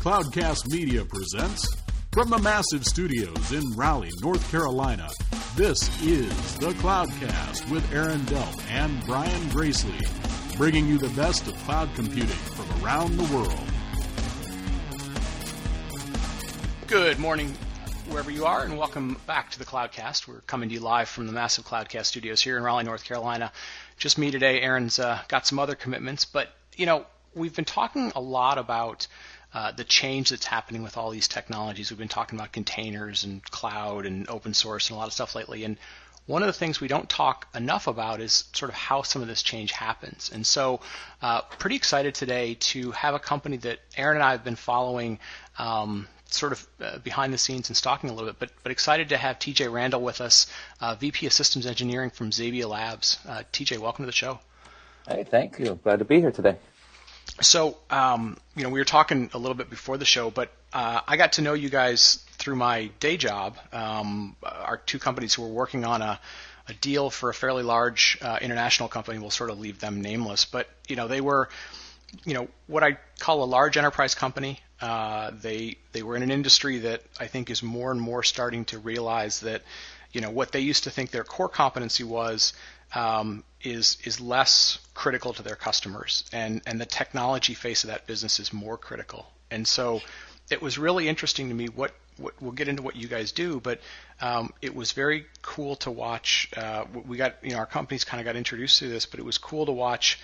Cloudcast Media presents from the massive studios in Raleigh, North Carolina. This is the Cloudcast with Aaron Delp and Brian Gracely, bringing you the best of cloud computing from around the world. Good morning, wherever you are, and welcome back to the Cloudcast. We're coming to you live from the massive Cloudcast studios here in Raleigh, North Carolina. Just me today. Aaron's uh, got some other commitments, but you know we've been talking a lot about uh, the change that's happening with all these technologies. We've been talking about containers and cloud and open source and a lot of stuff lately. And one of the things we don't talk enough about is sort of how some of this change happens. And so, uh, pretty excited today to have a company that Aaron and I have been following. Um, sort of uh, behind the scenes and stalking a little bit, but but excited to have TJ Randall with us, uh, VP of Systems Engineering from Xebia Labs. Uh, TJ, welcome to the show. Hey, thank you. Glad to be here today. So, um, you know, we were talking a little bit before the show, but uh, I got to know you guys through my day job. Um, our two companies who were working on a, a deal for a fairly large uh, international company. We'll sort of leave them nameless, but you know, they were, you know, what I call a large enterprise company. Uh, they they were in an industry that I think is more and more starting to realize that, you know, what they used to think their core competency was um, is is less critical to their customers, and and the technology face of that business is more critical. And so, it was really interesting to me. What, what we'll get into what you guys do, but um, it was very cool to watch. Uh, we got you know our companies kind of got introduced to this, but it was cool to watch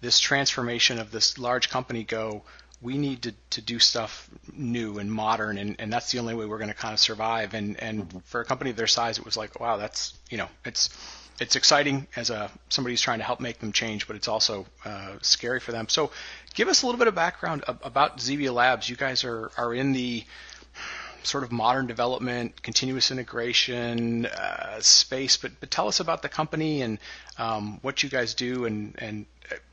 this transformation of this large company go. We need to, to do stuff new and modern, and, and that's the only way we're going to kind of survive. And and for a company of their size, it was like, wow, that's you know, it's it's exciting as a somebody who's trying to help make them change, but it's also uh, scary for them. So, give us a little bit of background about Xebia Labs. You guys are are in the sort of modern development, continuous integration uh, space, but but tell us about the company and um, what you guys do, and and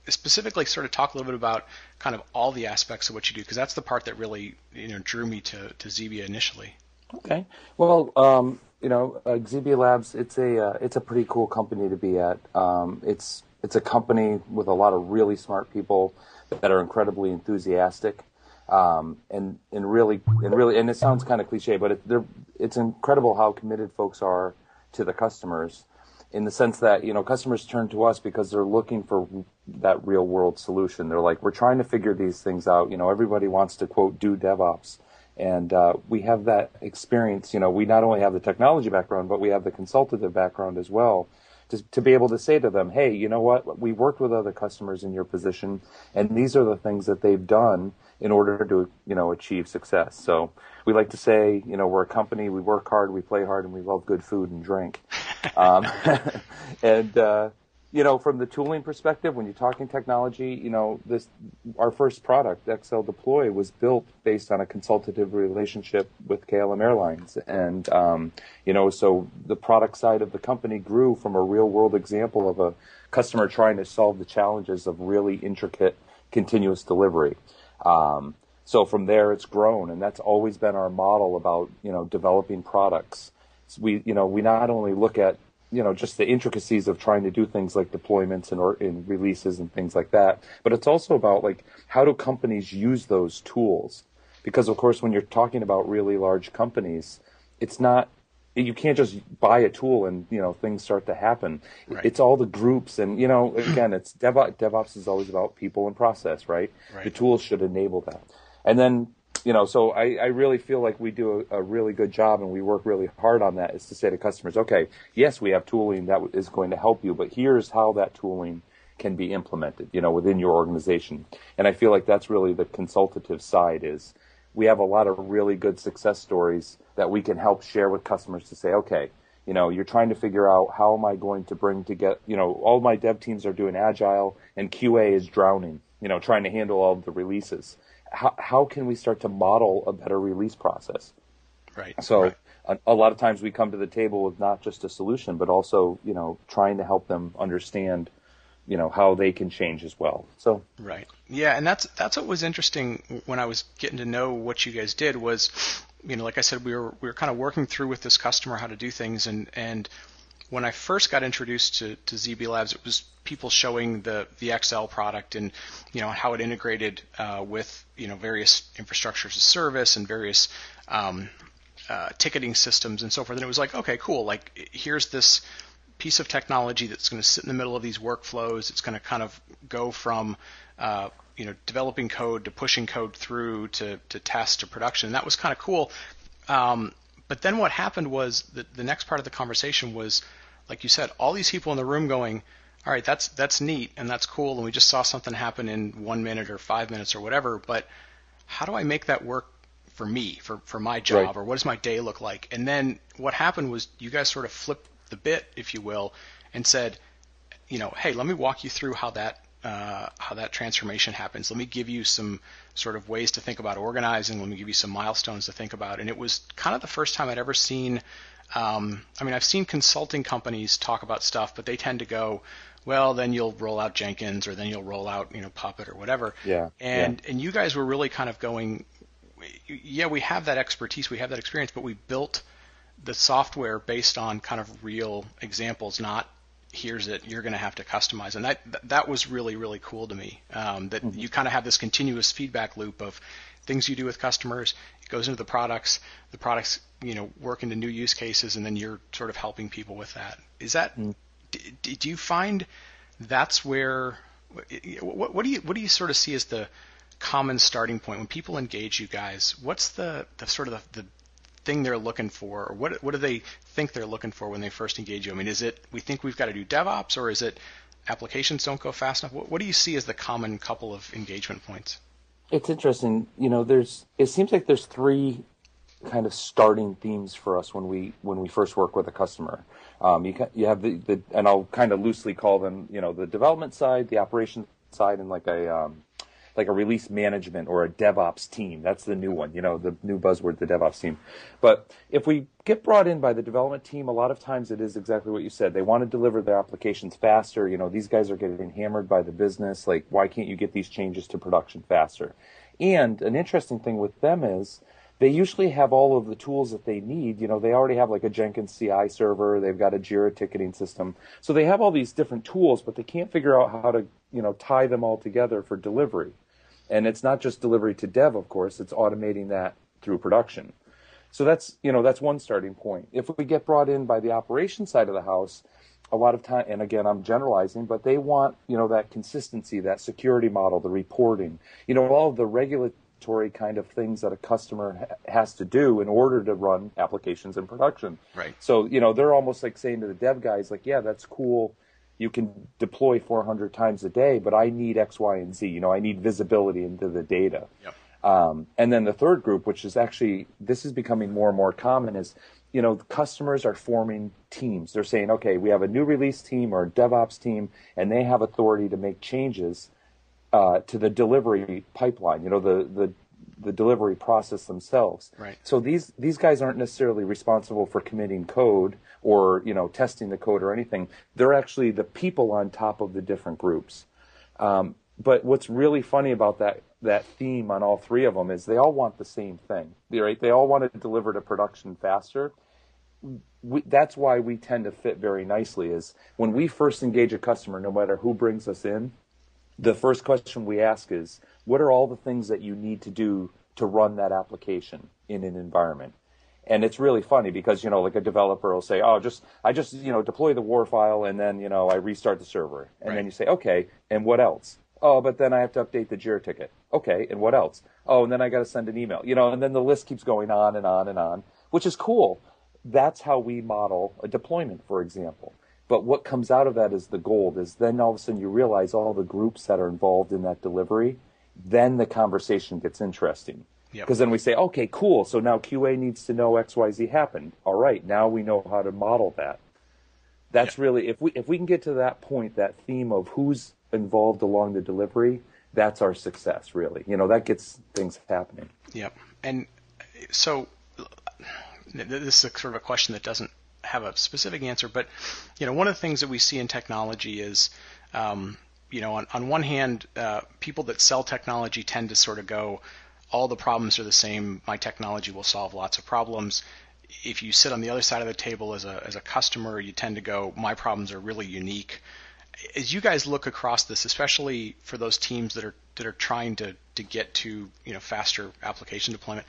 specifically sort of talk a little bit about kind of all the aspects of what you do, because that's the part that really you know drew me to to Xebia initially. Okay. Well, um, you know, uh, Xebia Labs, it's a uh, it's a pretty cool company to be at. Um, it's it's a company with a lot of really smart people that are incredibly enthusiastic, um, and and really and really and it sounds kind of cliche, but it, it's incredible how committed folks are to the customers, in the sense that you know customers turn to us because they're looking for that real world solution. They're like, we're trying to figure these things out. You know, everybody wants to quote do DevOps and uh, we have that experience. You know, we not only have the technology background, but we have the consultative background as well. To, to be able to say to them, hey, you know what? We worked with other customers in your position, and these are the things that they've done in order to, you know, achieve success. So we like to say, you know, we're a company, we work hard, we play hard, and we love good food and drink. um, and uh, you know, from the tooling perspective, when you're talking technology, you know, this our first product, XL Deploy, was built based on a consultative relationship with KLM Airlines, and um, you know, so the product side of the company grew from a real world example of a customer trying to solve the challenges of really intricate continuous delivery. Um, so from there, it's grown, and that's always been our model about you know developing products. So we you know we not only look at you know just the intricacies of trying to do things like deployments and or in releases and things like that. But it's also about like how do companies use those tools? Because of course when you're talking about really large companies it's not you can't just buy a tool and you know things start to happen. Right. it's all the groups and you know again it's DevOps, DevOps is always about people and process right? right. The tools should enable that. And then you know, so I, I really feel like we do a, a, really good job and we work really hard on that is to say to customers, okay, yes, we have tooling that is going to help you, but here's how that tooling can be implemented, you know, within your organization. And I feel like that's really the consultative side is we have a lot of really good success stories that we can help share with customers to say, okay, you know, you're trying to figure out how am I going to bring together, you know, all my dev teams are doing agile and QA is drowning, you know, trying to handle all of the releases how, how can we start to model a better release process? Right. So right. A, a, lot of times we come to the table with not just a solution, but also, you know, trying to help them understand, you know, how they can change as well. So Right. Yeah, and that's that's what was interesting when I was getting to know what you guys did was, you know, like I said, we were we were kind of working through with this customer how to do things and and when I first got introduced to, to Xebia Labs, it was people showing the the XL product and you know how it integrated uh, with you know various infrastructures of service and various um, uh, ticketing systems and so forth. And it was like, okay, cool. Like here's this piece of technology that's going to sit in the middle of these workflows. It's going to kind of go from uh, you know developing code to pushing code through to to test to production. And that was kind of cool. Um, but then what happened was the, the next part of the conversation was, like you said, all these people in the room going, all right, that's that's neat and that's cool, and we just saw something happen in one minute or five minutes or whatever. But how do I make that work for me, for for my job, right. or what does my day look like? And then what happened was you guys sort of flipped the bit, if you will, and said, you know, hey, let me walk you through how that uh, how that transformation happens. Let me give you some sort of ways to think about organizing. Let me give you some milestones to think about. And it was kind of the first time I'd ever seen. Um, I mean, I've seen consulting companies talk about stuff, but they tend to go, well, then you'll roll out Jenkins, or then you'll roll out, you know, Puppet or whatever. Yeah. And yeah. and you guys were really kind of going, yeah, we have that expertise, we have that experience, but we built the software based on kind of real examples, not here's it, you're going to have to customize. And that that was really really cool to me. Um, that mm-hmm. you kind of have this continuous feedback loop of things you do with customers. It goes into the products. The products you know work into new use cases, and then you're sort of helping people with that. Is that? Mm-hmm. D- do you find that's where? What, what do you what do you sort of see as the common starting point when people engage you guys? What's the, the sort of the, the thing they're looking for, or what what do they think they're looking for when they first engage you? I mean, is it we think we've got to do DevOps, or is it applications don't go fast enough? What, what do you see as the common couple of engagement points? It's interesting. You know, there's it seems like there's three kind of starting themes for us when we when we first work with a customer. Um, you you have the, the and I'll kind of loosely call them you know the development side, the operations side, and like a um, like a release management or a DevOps team. That's the new one, you know, the new buzzword, the DevOps team. But if we get brought in by the development team, a lot of times it is exactly what you said. They want to deliver their applications faster. You know, these guys are getting hammered by the business. Like, why can't you get these changes to production faster? And an interesting thing with them is they usually have all of the tools that they need. You know, they already have like a Jenkins CI server, they've got a Jira ticketing system. So they have all these different tools, but they can't figure out how to, you know, tie them all together for delivery. And it's not just delivery to dev, of course, it's automating that through production. So that's, you know, that's one starting point. If we get brought in by the operation side of the house, a lot of time, and again, I'm generalizing, but they want, you know, that consistency, that security model, the reporting, you know, all of the regulatory kind of things that a customer ha- has to do in order to run applications in production. Right. So, you know, they're almost like saying to the dev guys, like, yeah, that's cool you can deploy 400 times a day, but I need X, Y, and Z. You know, I need visibility into the data. Yep. Um, and then the third group, which is actually this is becoming more and more common, is you know customers are forming teams. They're saying, okay, we have a new release team or a DevOps team, and they have authority to make changes uh, to the delivery pipeline. You know, the the the delivery process themselves. Right. So these these guys aren't necessarily responsible for committing code or you know testing the code or anything. They're actually the people on top of the different groups. Um, but what's really funny about that that theme on all three of them is they all want the same thing. Right? They all want to deliver to production faster. We, that's why we tend to fit very nicely. Is when we first engage a customer, no matter who brings us in, the first question we ask is, what are all the things that you need to do to run that application in an environment? And it's really funny because, you know, like a developer will say, oh, just, I just, you know, deploy the WAR file and then, you know, I restart the server. And right. then you say, okay, and what else? Oh, but then I have to update the Jira ticket. Okay, and what else? Oh, and then I got to send an email. You know, and then the list keeps going on and on and on, which is cool. That's how we model a deployment, for example. But what comes out of that is the gold is then all of a sudden you realize all the groups that are involved in that delivery. Then the conversation gets interesting. Because yep. then we say, okay, cool. So now QA needs to know XYZ happened. All right, now we know how to model that. That's yep. really if we if we can get to that point, that theme of who's involved along the delivery, that's our success, really. You know, that gets things happening. Yep. And so this is sort of a question that doesn't have a specific answer, but you know, one of the things that we see in technology is, um, you know, on, on one hand, uh, people that sell technology tend to sort of go, all the problems are the same. My technology will solve lots of problems. if you sit on the other side of the table as a as a customer, you tend to go, my problems are really unique. As you guys look across this, especially for those teams that are that are trying to to get to you know faster application deployment,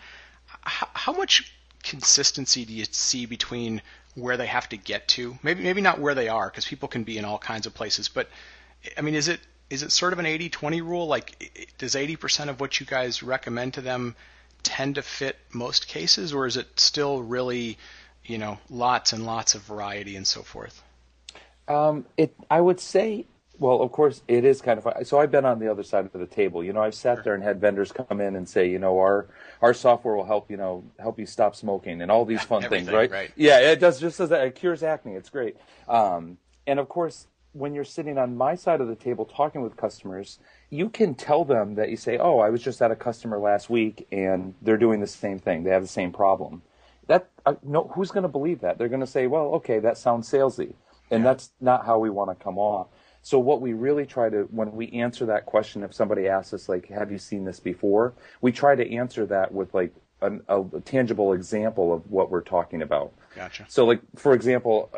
how, how much consistency do you see between where they have to get to? Maybe maybe not where they are because people can be in all kinds of places, but I mean, is it is it sort of an 80-20 rule? Like, does 80% of what you guys recommend to them tend to fit most cases, or is it still really, you know, lots and lots of variety and so forth? Um, it, I would say, well, of course, it is kind of. So I've been on the other side of the table. You know, I've sat there and had vendors come in and say, you know, our our software will help, you know, help you stop smoking and all these fun things, right? right? Yeah, it does. Just as that, it cures acne. It's great. Um, and of course, when you're sitting on my side of the table talking with customers, you can tell them that you say, "Oh, I was just at a customer last week and they're doing the same thing. They have the same problem." That uh, no, who's going to believe that? They're going to say, "Well, okay, that sounds salesy," and yeah. that's not how we want to come off. So what we really try to when we answer that question, if somebody asks us like, "Have you seen this before?" we try to answer that with like an, a, a tangible example of what we're talking about. Gotcha. So like for example,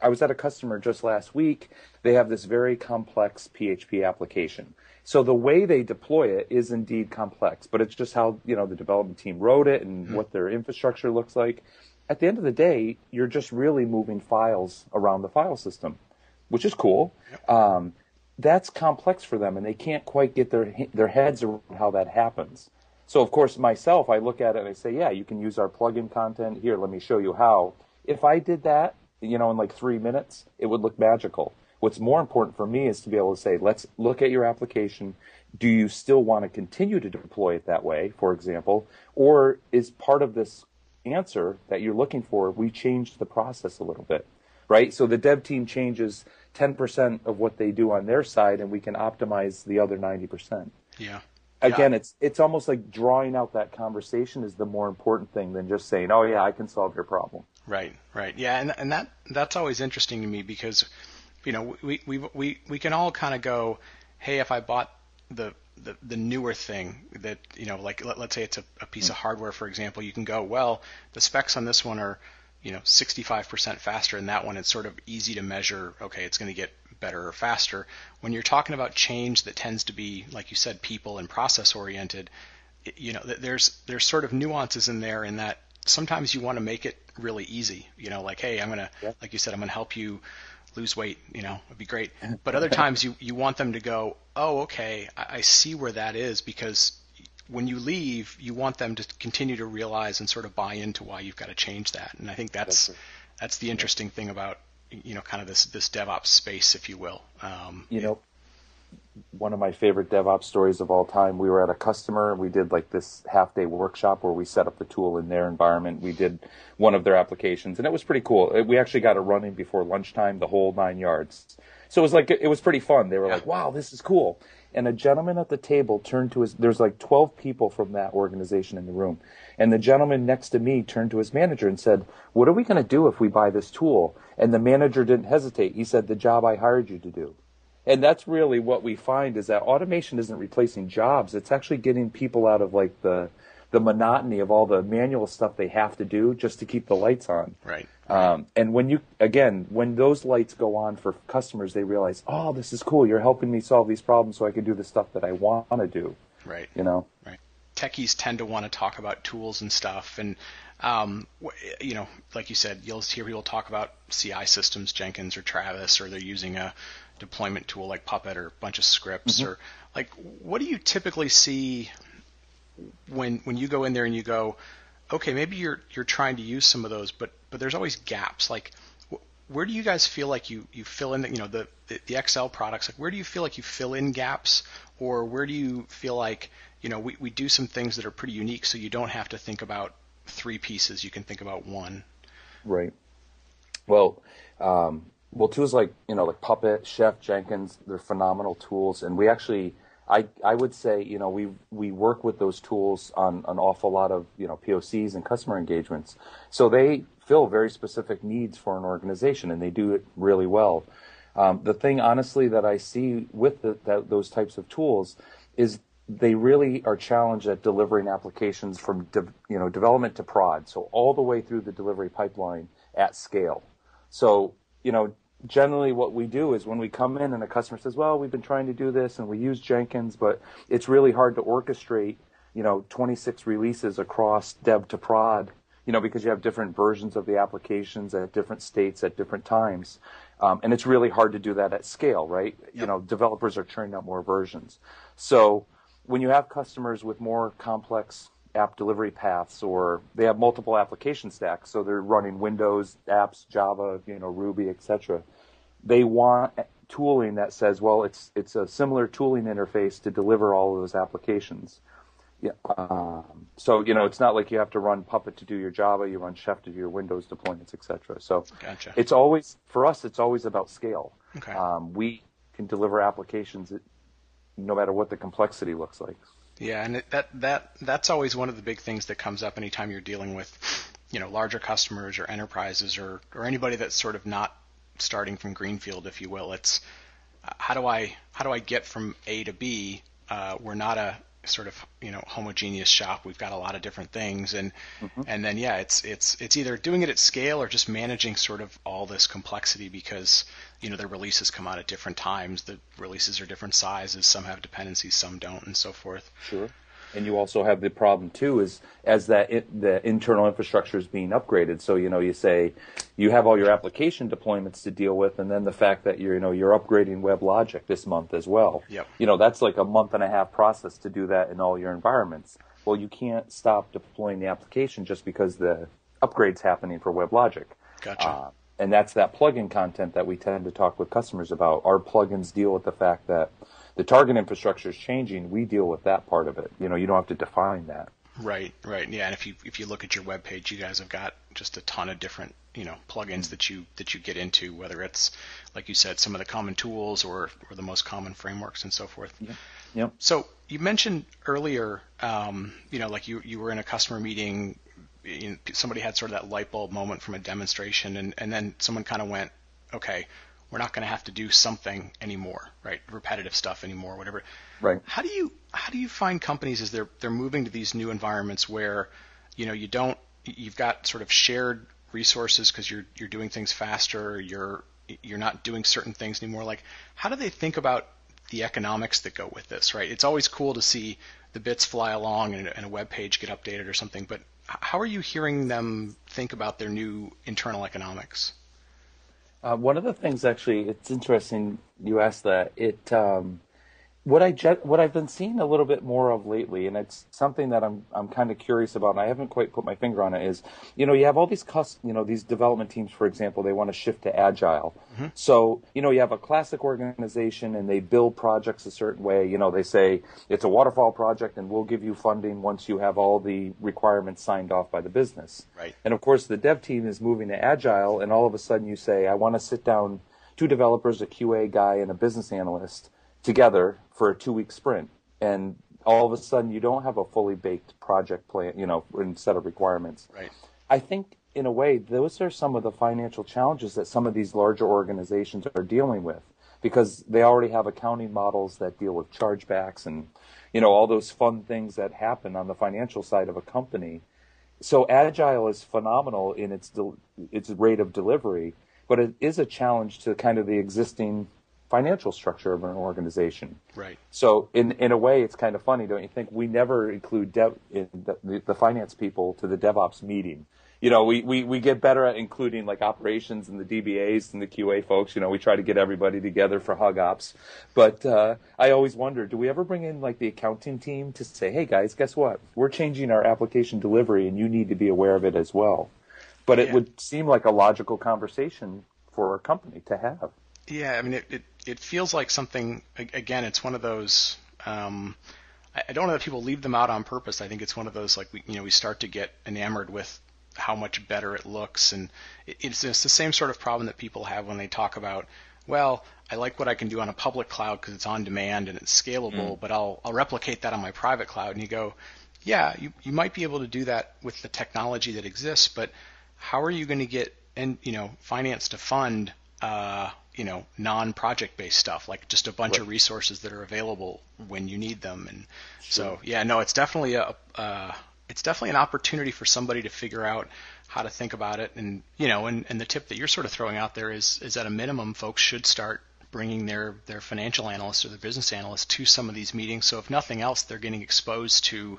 I was at a customer just last week. They have this very complex PHP application. So the way they deploy it is indeed complex, but it's just how, you know, the development team wrote it and mm-hmm. what their infrastructure looks like. At the end of the day, you're just really moving files around the file system, which is cool. Um, that's complex for them and they can't quite get their their heads around how that happens. So of course myself I look at it and I say, yeah, you can use our plugin content here, let me show you how. If I did that you know, in like three minutes, it would look magical. What's more important for me is to be able to say, let's look at your application. Do you still want to continue to deploy it that way, for example? Or is part of this answer that you're looking for, we changed the process a little bit, right? So the dev team changes 10% of what they do on their side and we can optimize the other 90%. Yeah. Again, yeah. it's it's almost like drawing out that conversation is the more important thing than just saying, "Oh yeah, I can solve your problem." Right, right, yeah, and and that that's always interesting to me because, you know, we we we we can all kind of go, hey, if I bought the the, the newer thing that you know, like let, us say it's a, a piece mm-hmm. of hardware, for example, you can go, well, the specs on this one are, you know, 65% faster, and that one it's sort of easy to measure. Okay, it's going to get better or faster. When you're talking about change that tends to be, like you said, people and process oriented, you know, there's there's sort of nuances in there in that sometimes you want to make it really easy. You know, like, hey, I'm gonna, yeah. like you said, I'm gonna help you lose weight. You know, it'd be great. But other times you you want them to go, oh, okay, I, I see where that is because when you leave, you want them to continue to realize and sort of buy into why you've got to change that. And I think that's that's, that's the interesting thing about you know kind of this this DevOps space, if you will. Um, you know, one of my favorite DevOps stories of all time. We were at a customer. And we did like this half day workshop where we set up the tool in their environment. We did one of their applications, and it was pretty cool. We actually got it running before lunchtime, the whole nine yards. So it was like it was pretty fun. They were yeah. like, "Wow, this is cool." And a gentleman at the table turned to his. There's like 12 people from that organization in the room, and the gentleman next to me turned to his manager and said, "What are we going to do if we buy this tool?" And the manager didn't hesitate. He said, "The job I hired you to do." and that's really what we find is that automation isn't replacing jobs it's actually getting people out of like the the monotony of all the manual stuff they have to do just to keep the lights on. Right, Um, and when you again when those lights go on for customers they realize oh this is cool. You're helping me solve these problems so i can do the stuff that i want to do. Right. You know? Right. Techies tend to want to talk about tools and stuff. And um, you know, like you said, you'll hear people talk about CI systems, Jenkins or Travis, or they're using a deployment tool like Puppet or a bunch of scripts mm-hmm. or like what do you typically see when when you go in there and you go okay maybe you're you're trying to use some of those but but there's always gaps. Like where do you guys feel like you you fill in the, you know the, the the XL products like where do you feel like you fill in gaps? Or where do you feel like you know we, we do some things that are pretty unique so you don't have to think about three pieces you can think about one. Right. Well um, well, tools like you know like Puppet, Chef, Jenkins, they're phenomenal tools, and we actually, I I would say you know we we work with those tools on an awful lot of you know POCs and customer engagements, so they fill very specific needs for an organization, and they do it really well. Um, the thing, honestly, that I see with the, those types of tools is they really are challenged at delivering applications from de, you know development to prod, so all the way through the delivery pipeline at scale. So you know generally what we do is when we come in and a customer says, well, we've been trying to do this and we use Jenkins, but it's really hard to orchestrate, you know, 26 releases across dev to prod, you know, because you have different versions of the applications at different states at different times. Um, and it's really hard to do that at scale, right? Yep. You know, developers are churning out more versions. So when you have customers with more complex app delivery paths or they have multiple application stacks so they're running windows apps java you know ruby etc they want tooling that says well it's it's a similar tooling interface to deliver all of those applications. Yeah um, so you know it's not like you have to run puppet to do your java you run chef to do your windows deployments etc so gotcha. it's always for us it's always about scale. Okay. Um, we can deliver applications no matter what the complexity looks like yeah, and it, that that that's always one of the big things that comes up anytime you're dealing with, you know, larger customers or enterprises or or anybody that's sort of not starting from greenfield, if you will. It's uh, how do I how do I get from A to B? Uh, we're not a sort of you know homogeneous shop. We've got a lot of different things, and mm-hmm. and then yeah, it's it's it's either doing it at scale or just managing sort of all this complexity because you know the releases come out at different times. The releases are different sizes. Some have dependencies, some don't, and so forth. Sure and you also have the problem too is as that it, the internal infrastructure is being upgraded. So you know you say you have all your application deployments to deal with, and then the fact that you're you know you're upgrading WebLogic this month as well. Yep. You know that's like a month and a half process to do that in all your environments. Well, you can't stop deploying the application just because the upgrade's happening for WebLogic. Gotcha. Uh, and that's that plugin content that we tend to talk with customers about. Our plugins deal with the fact that the target infrastructure is changing, we deal with that part of it. You know, you don't have to define that. Right, right, yeah. And if you if you look at your web page, you guys have got just a ton of different you know plugins that you that you get into, whether it's like you said, some of the common tools or or the most common frameworks and so forth. Yeah. Yep. So you mentioned earlier, um, you know, like you you were in a customer meeting, you know, somebody had sort of that light bulb moment from a demonstration, and and then someone kind of went, okay, we're not going to have to do something anymore, right? Repetitive stuff anymore, whatever. Right. How do you how do you find companies as they're they're moving to these new environments where, you know, you don't you've got sort of shared resources because you're you're doing things faster, you're you're not doing certain things anymore. Like, how do they think about the economics that go with this, right? It's always cool to see the bits fly along and, and a web page get updated or something, but how are you hearing them think about their new internal economics? Uh, one of the things, actually, it's interesting you asked that. It um, what I what I've been seeing a little bit more of lately, and it's something that I'm I'm kind of curious about, and I haven't quite put my finger on it. Is you know you have all these cus- you know these development teams, for example, they want to shift to agile. Mm-hmm. So you know you have a classic organization, and they build projects a certain way. You know they say it's a waterfall project, and we'll give you funding once you have all the requirements signed off by the business. Right. And of course, the dev team is moving to agile, and all of a sudden you say, I want to sit down two developers, a QA guy, and a business analyst together for a two week sprint and all of a sudden you don't have a fully baked project plan you know set of requirements. Right. I think in a way those are some of the financial challenges that some of these larger organizations are dealing with because they already have accounting models that deal with chargebacks and you know all those fun things that happen on the financial side of a company. So agile is phenomenal in its de- its rate of delivery but it is a challenge to kind of the existing financial structure of an organization. Right. So in in a way, it's kind of funny, don't you think? We never include dev, the, the, the finance people to the DevOps meeting. You know, we, we, we get better at including like operations and the DBAs and the QA folks. You know, we try to get everybody together for hug ops. But uh, I always wonder, do we ever bring in like the accounting team to say, hey guys, guess what? We're changing our application delivery and you need to be aware of it as well. But it would seem like a logical conversation for a company to have. Yeah, I mean, it, it, it feels like something. Again, it's one of those. Um, I don't know that people leave them out on purpose. I think it's one of those like we, you know, we start to get enamored with how much better it looks, and it's, it's the same sort of problem that people have when they talk about. Well, I like what I can do on a public cloud because it's on demand and it's scalable, mm. but I'll I'll replicate that on my private cloud. And you go, yeah, you you might be able to do that with the technology that exists, but how are you going to get and you know finance to fund uh, you know non-project based stuff like just a bunch right. of resources that are available when you need them and sure. so yeah no it's definitely a uh, it's definitely an opportunity for somebody to figure out how to think about it and you know and, and the tip that you're sort of throwing out there is is at a minimum folks should start bringing their their financial analysts or their business analysts to some of these meetings so if nothing else they're getting exposed to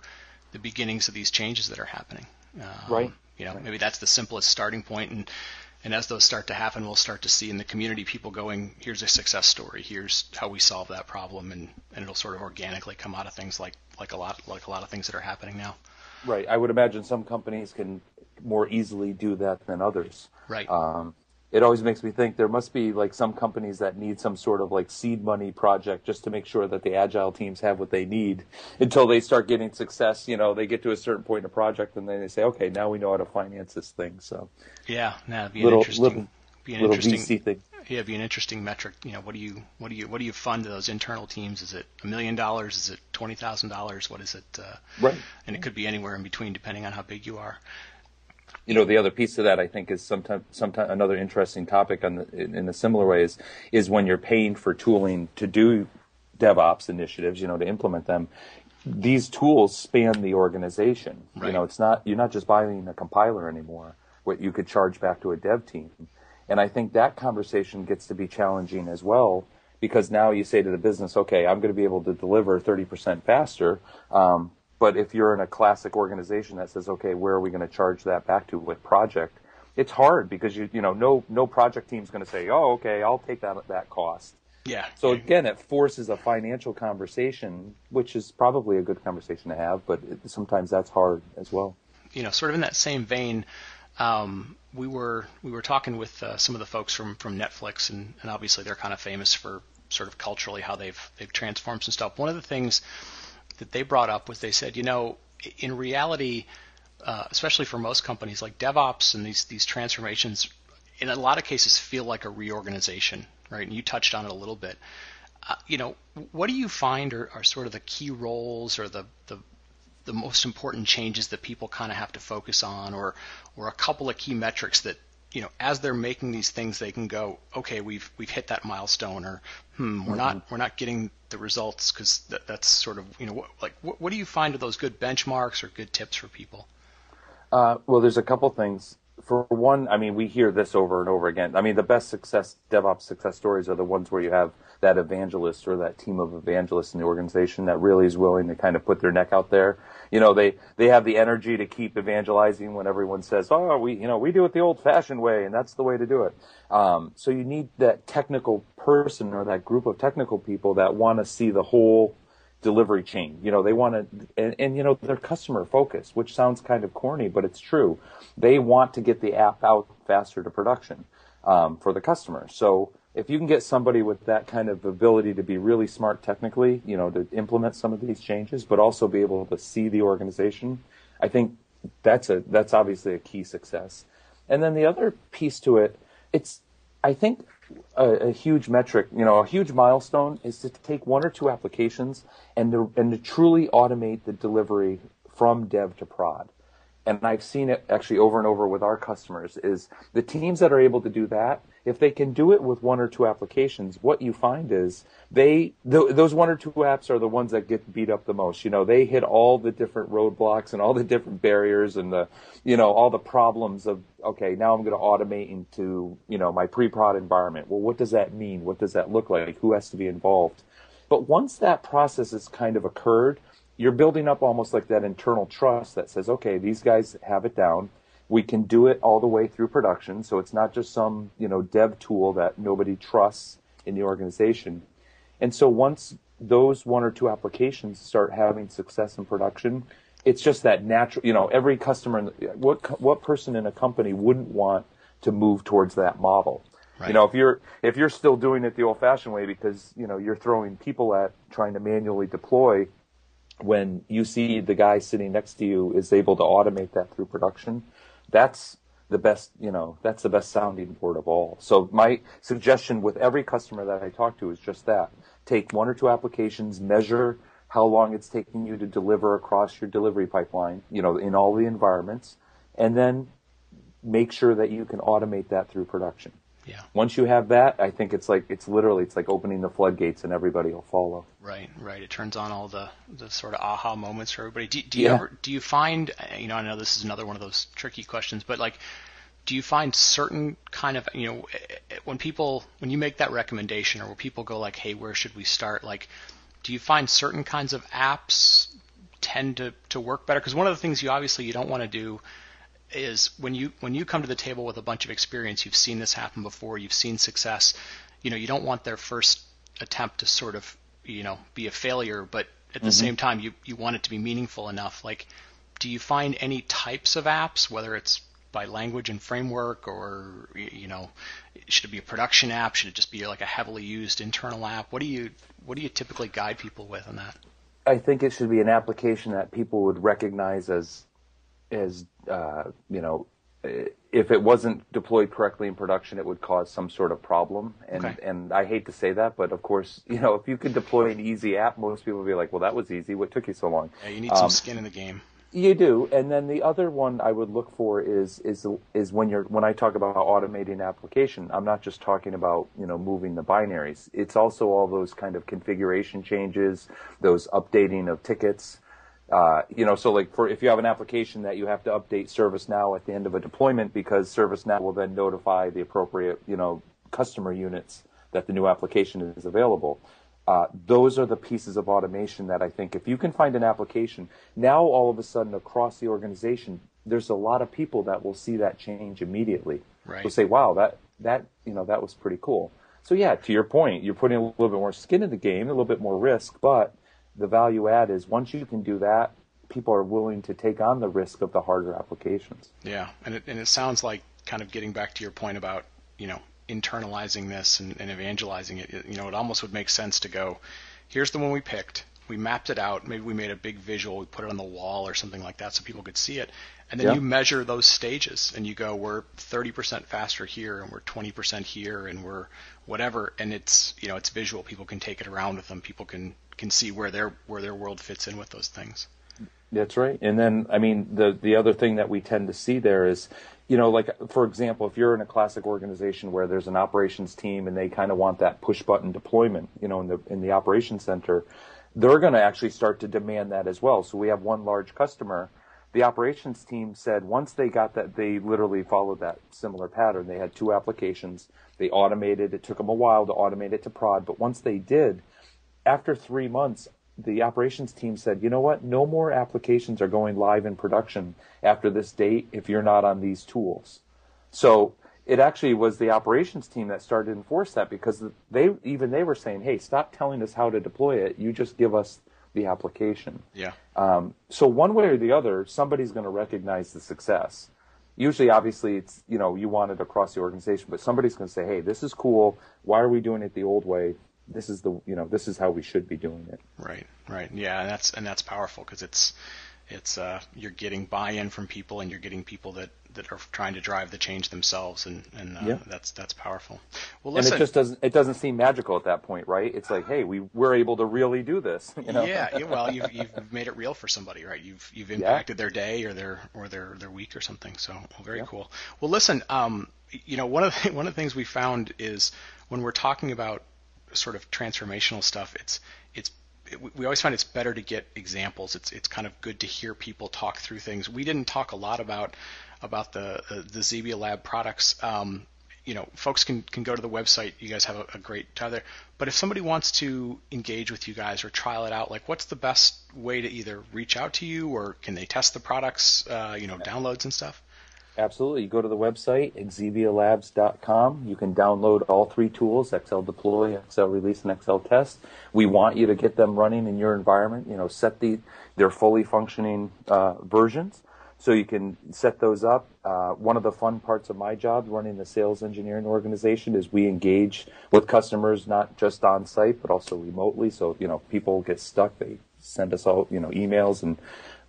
the beginnings of these changes that are happening um, right you know right. maybe that's the simplest starting point and and as those start to happen, we'll start to see in the community people going, here's a success story, here's how we solve that problem, and, and it'll sort of organically come out of things like, like a lot like a lot of things that are happening now. Right. I would imagine some companies can more easily do that than others. Right. Um, it always makes me think there must be like some companies that need some sort of like seed money project just to make sure that the agile teams have what they need until they start getting success. You know, they get to a certain point in a project and then they say, okay, now we know how to finance this thing. So yeah, now be an little, interesting, little, be an little interesting VC thing. Yeah, be an interesting metric. You know, what do you what do you what do you fund those internal teams? Is it a million dollars? Is it twenty thousand dollars? What is it? Uh, right. And it could be anywhere in between, depending on how big you are you know, the other piece of that I think is sometimes, sometimes another interesting topic on the, in, in a similar way is, is when you're paying for tooling to do DevOps initiatives, you know, to implement them. These tools span the organization. Right. You know, it's not you're not just buying a compiler anymore. What you could charge back to a dev team, and I think that conversation gets to be challenging as well because now you say to the business, okay, I'm going to be able to deliver 30% faster, um, but if you're in a classic organization that says, okay, where are we going to charge that back to with project? It's hard because you you know no no project team's going to say, oh okay, I'll take that that cost. Yeah. So again, it forces a financial conversation, which is probably a good conversation to have, but it, sometimes that's hard as well. You know, sort of in that same vein, um, we were we were talking with uh, some of the folks from from Netflix, and, and obviously they're kind of famous for sort of culturally how they've they've transformed some stuff. One of the things that they brought up was they said, you know, in reality, uh, especially for most companies, like DevOps and these these transformations, in a lot of cases, feel like a reorganization, right? And you touched on it a little bit. Uh, you know, what do you find are, are sort of the key roles or the, the the most important changes that people kind of have to focus on, or or a couple of key metrics that you know, as they're making these things, they can go, okay, we've we've hit that milestone, or hmm, we're mm-hmm. not we're not getting the results because that, that's sort of you know, what, like what, what do you find are those good benchmarks or good tips for people? Uh, well, there's a couple things. For one, I mean, we hear this over and over again. I mean, the best success DevOps success stories are the ones where you have that evangelist or that team of evangelists in the organization that really is willing to kind of put their neck out there you know they they have the energy to keep evangelizing when everyone says oh we you know we do it the old fashioned way and that's the way to do it um, so you need that technical person or that group of technical people that want to see the whole delivery chain. You know they want to and, and you know they're customer focused which sounds kind of corny but it's true. They want to get the app out faster to production um, for the customer. So if you can get somebody with that kind of ability to be really smart technically, you know, to implement some of these changes, but also be able to see the organization, I think that's a that's obviously a key success. And then the other piece to it, it's I think a, a, huge metric, you know, a huge milestone is to take one or two applications and to, and to truly automate the delivery from dev to prod. And I've seen it actually over and over with our customers is the teams that are able to do that if they can do it with one or two applications, what you find is they th- those one or two apps are the ones that get beat up the most. You know, they hit all the different roadblocks and all the different barriers and the you know all the problems of okay, now I'm going to automate into you know my pre-prod environment. Well, what does that mean? What does that look like? Who has to be involved? But once that process has kind of occurred, you're building up almost like that internal trust that says, okay, these guys have it down we can do it all the way through production, so it's not just some you know dev tool that nobody trusts in the organization. And so once those one or two applications start having success in production, it's just that natural. You know, every customer, what what person in a company wouldn't want to move towards that model? Right. You know, if you're if you're still doing it the old-fashioned way because you know you're throwing people at trying to manually deploy, when you see the guy sitting next to you is able to automate that through production, that's the best, you know, that's the best sounding board of all. So my suggestion with every customer that I talk to is just that. Take one or two applications, measure how long it's taking you to deliver across your delivery pipeline, you know, in all the environments, and then make sure that you can automate that through production. Yeah. Once you have that, I think it's like it's literally it's like opening the floodgates and everybody will follow. Right, right. It turns on all the, the sort of aha moments for everybody. Do, do you Yeah. ever do you find you know I know this is another one of those tricky questions, but like do you find certain kind of you know eh, eh, when people when you make that recommendation or when people go like hey where should we start like do you find certain kinds of apps tend to, to work better because one of the things you obviously you don't want to do is when you when you come to the table with a bunch of experience, you've seen this happen before, you've seen success. You know, you don't want their first attempt to sort of you know be a failure, but at the mm-hmm. same time, you you want it to be meaningful enough. Like, do you find any types of apps, whether it's by language and framework, or you know, should it be a production app? Should it just be like a heavily used internal app? What do you what do you typically guide people with on that? I think it should be an application that people would recognize as, as uh, you know, if it wasn't deployed correctly in production, it would cause some sort of problem. And Okay. and I hate to say that, but of course, you know, if you could deploy an easy app, most people would be like, well, that was easy. What took you so long? Yeah, you need some Um, skin in the game. You do, and then the other one I would look for is is is when you're when I talk about automating application, I'm not just talking about you know moving the binaries. It's also all those kind of configuration changes, those updating of tickets. Uh, you know, so like for if you have an application that you have to update ServiceNow at the end of a deployment because ServiceNow will then notify the appropriate you know customer units that the new application is available. Uh, those are the pieces of automation that I think if you can find an application, now all of a sudden across the organization, there's a lot of people that will see that change immediately. Right. They'll say, wow, that, that, you know, that was pretty cool. So yeah, to your point, you're putting a little bit more skin in the game, a little bit more risk, but the value add is once you can do that, people are willing to take on the risk of the harder applications. Yeah, and it, and it sounds like kind of getting back to your point about you know internalizing this and, and evangelizing it. You know, it almost would make sense to go, here's the one we picked. We mapped it out. Maybe we made a big visual. We put it on the wall or something like that so people could see it. And then Yeah. you measure those stages and you go, we're 30% faster here and we're 20% here and we're whatever. And it's you know it's visual. People can take it around with them. People can can see where their where their world fits in with those things. That's right. And then, I mean, the the other thing that we tend to see there is, you know, like for example, if you're in a classic organization where there's an operations team and they kind of want that push button deployment, you know, in the in the operations center, they're going to actually start to demand that as well. So we have one large customer. The operations team said once they got that, they literally followed that similar pattern. They had two applications. They automated. It took them a while to automate it to prod, but once they did, after three months, the operations team said, you know what? No more applications are going live in production after this date if you're not on these tools. So it actually was the operations team that started to enforce that because they even they were saying, hey, stop telling us how to deploy it. You just give us the application. Yeah. Um, so one way or the other, somebody's going to recognize the success. Usually, obviously, it's you know you want it across the organization, but somebody's going to say, "Hey, this is cool. Why are we doing it the old way? This is the you know this is how we should be doing it." Right, right, yeah, and that's and that's powerful because it's it's uh, you're getting buy-in from people and you're getting people that, that are trying to drive the change themselves, and and uh, Yeah. that's that's powerful. Well, And it just doesn't it doesn't seem magical at that point, right? It's like, hey, we we're able to really do this. You know? yeah, yeah, well, you've you've made it real for somebody, right? You've you've impacted their day or their or their their week or something. So well, very Yeah. cool. Well, listen, um, you know, one of the, one of the things we found is when we're talking about sort of transformational stuff, it's it's it, we always find it's better to get examples. It's it's kind of good to hear people talk through things. We didn't talk a lot about about the uh, the Xebia Lab products. Um, you know, folks can, can go to the website. You guys have a, a great time there. But if somebody wants to engage with you guys or trial it out, like what's the best way to either reach out to you or can they test the products, uh, you know, downloads and stuff? Absolutely. You go to the website, xebialabs.com. You can download all three tools, XL Deploy, XL Release, and XL Test. We want you to get them running in your environment. You know, set the, their fully functioning uh, versions. So you can set those up. Uh, one of the fun parts of my job running the sales engineering organization is we engage with customers not just on site, but also remotely. So, you know, people get stuck. They send us all, you know, emails and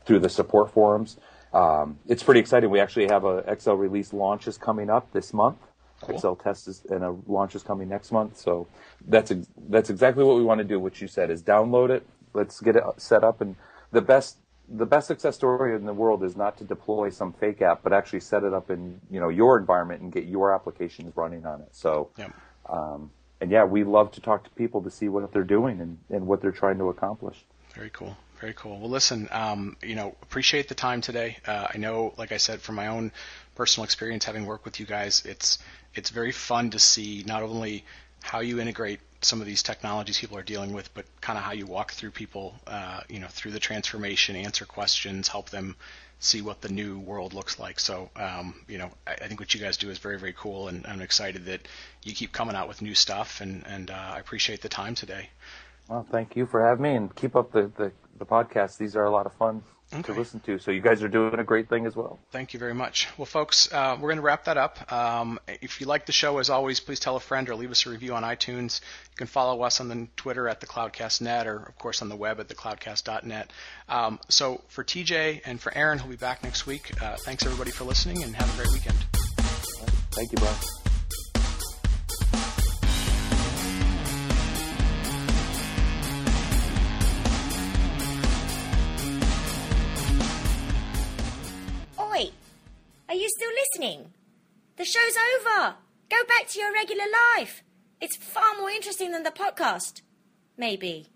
through the support forums. Um, it's pretty exciting. We actually have a XL Release launch is coming up this month. Cool. XL Test is and a launch is coming next month. So that's ex- that's exactly what we want to do. What you said is download it. Let's get it set up. And the best the best success story in the world is not to deploy some fake app, but actually set it up in you know your environment and get your applications running on it. So, Yep. um, and yeah, we love to talk to people to see what they're doing and, and what they're trying to accomplish. Very cool. Very cool. Well, listen, um, you know, appreciate the time today. Uh, I know, like I said, from my own personal experience, having worked with you guys, it's it's very fun to see not only how you integrate some of these technologies people are dealing with, but kind of how you walk through people, uh, you know, through the transformation, answer questions, help them see what the new world looks like. So, um, you know, I, I think what you guys do is very, very cool, and I'm excited that you keep coming out with new stuff, and and uh, I appreciate the time today. Well, thank you for having me and keep up the, the, the podcast. These are a lot of fun Okay. to listen to. So you guys are doing a great thing as well. Thank you very much. Well, folks, uh, we're going to wrap that up. Um, if you like the show, as always, please tell a friend or leave us a review on iTunes. You can follow us on the Twitter at the CloudcastNet or, of course, on the web at thecloudcast.net. Um, so for TJ and for Aaron, who'll be back next week, uh, thanks everybody for listening and have a great weekend. Thank you, Brian. Listening? The show's over! Go back to your regular life! It's far more interesting than the podcast. Maybe.